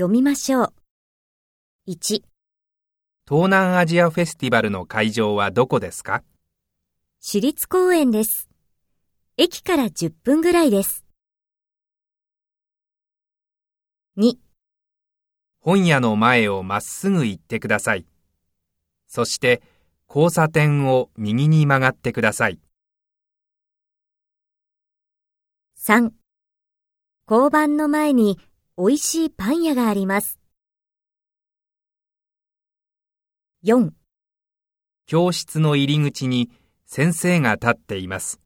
読みましょう。1、東南アジアフェスティバルの会場はどこですか？市立公園です。駅から10分ぐらいです。2、本屋の前をまっすぐ行ってください。そして、交差点を右に曲がってください。3、交番の前に美味しいパン屋があります。4、教室の入り口に先生が立っています。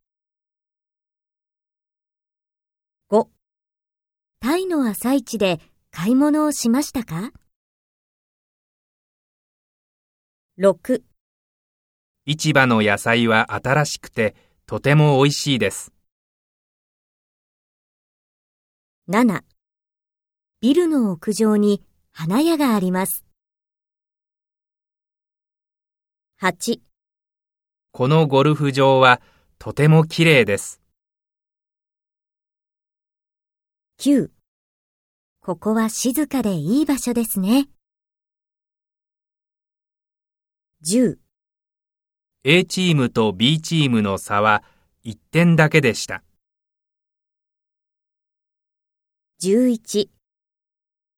5タイの朝市で買い物をしましたか ?6 市場の野菜は新しくてとても美味しいです。7ビルの屋上に花屋があります。8このゴルフ場はとても綺麗です。9ここは静かでいい場所ですね。10 A チームと B チームの差は1点だけでした。11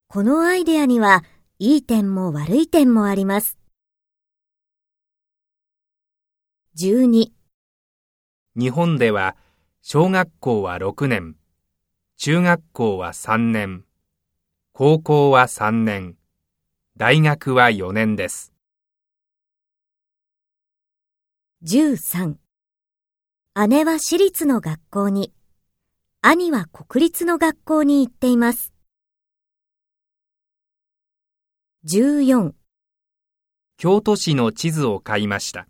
このアイデアにはいい点も悪い点もあります。12日本では小学校は6年、中学校は3年、高校は3年、大学は4年です。13姉は私立の学校に、兄は国立の学校に行っています。14京都市の地図を買いました。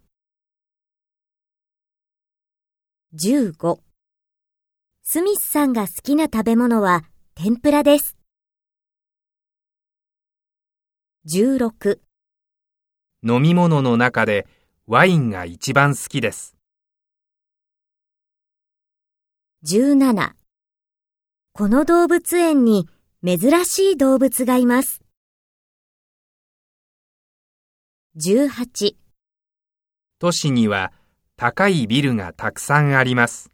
15スミスさんが好きな食べ物は天ぷらです。16飲み物の中でワインが一番好きです。17この動物園に珍しい動物がいます。18都市には高いビルがたくさんあります。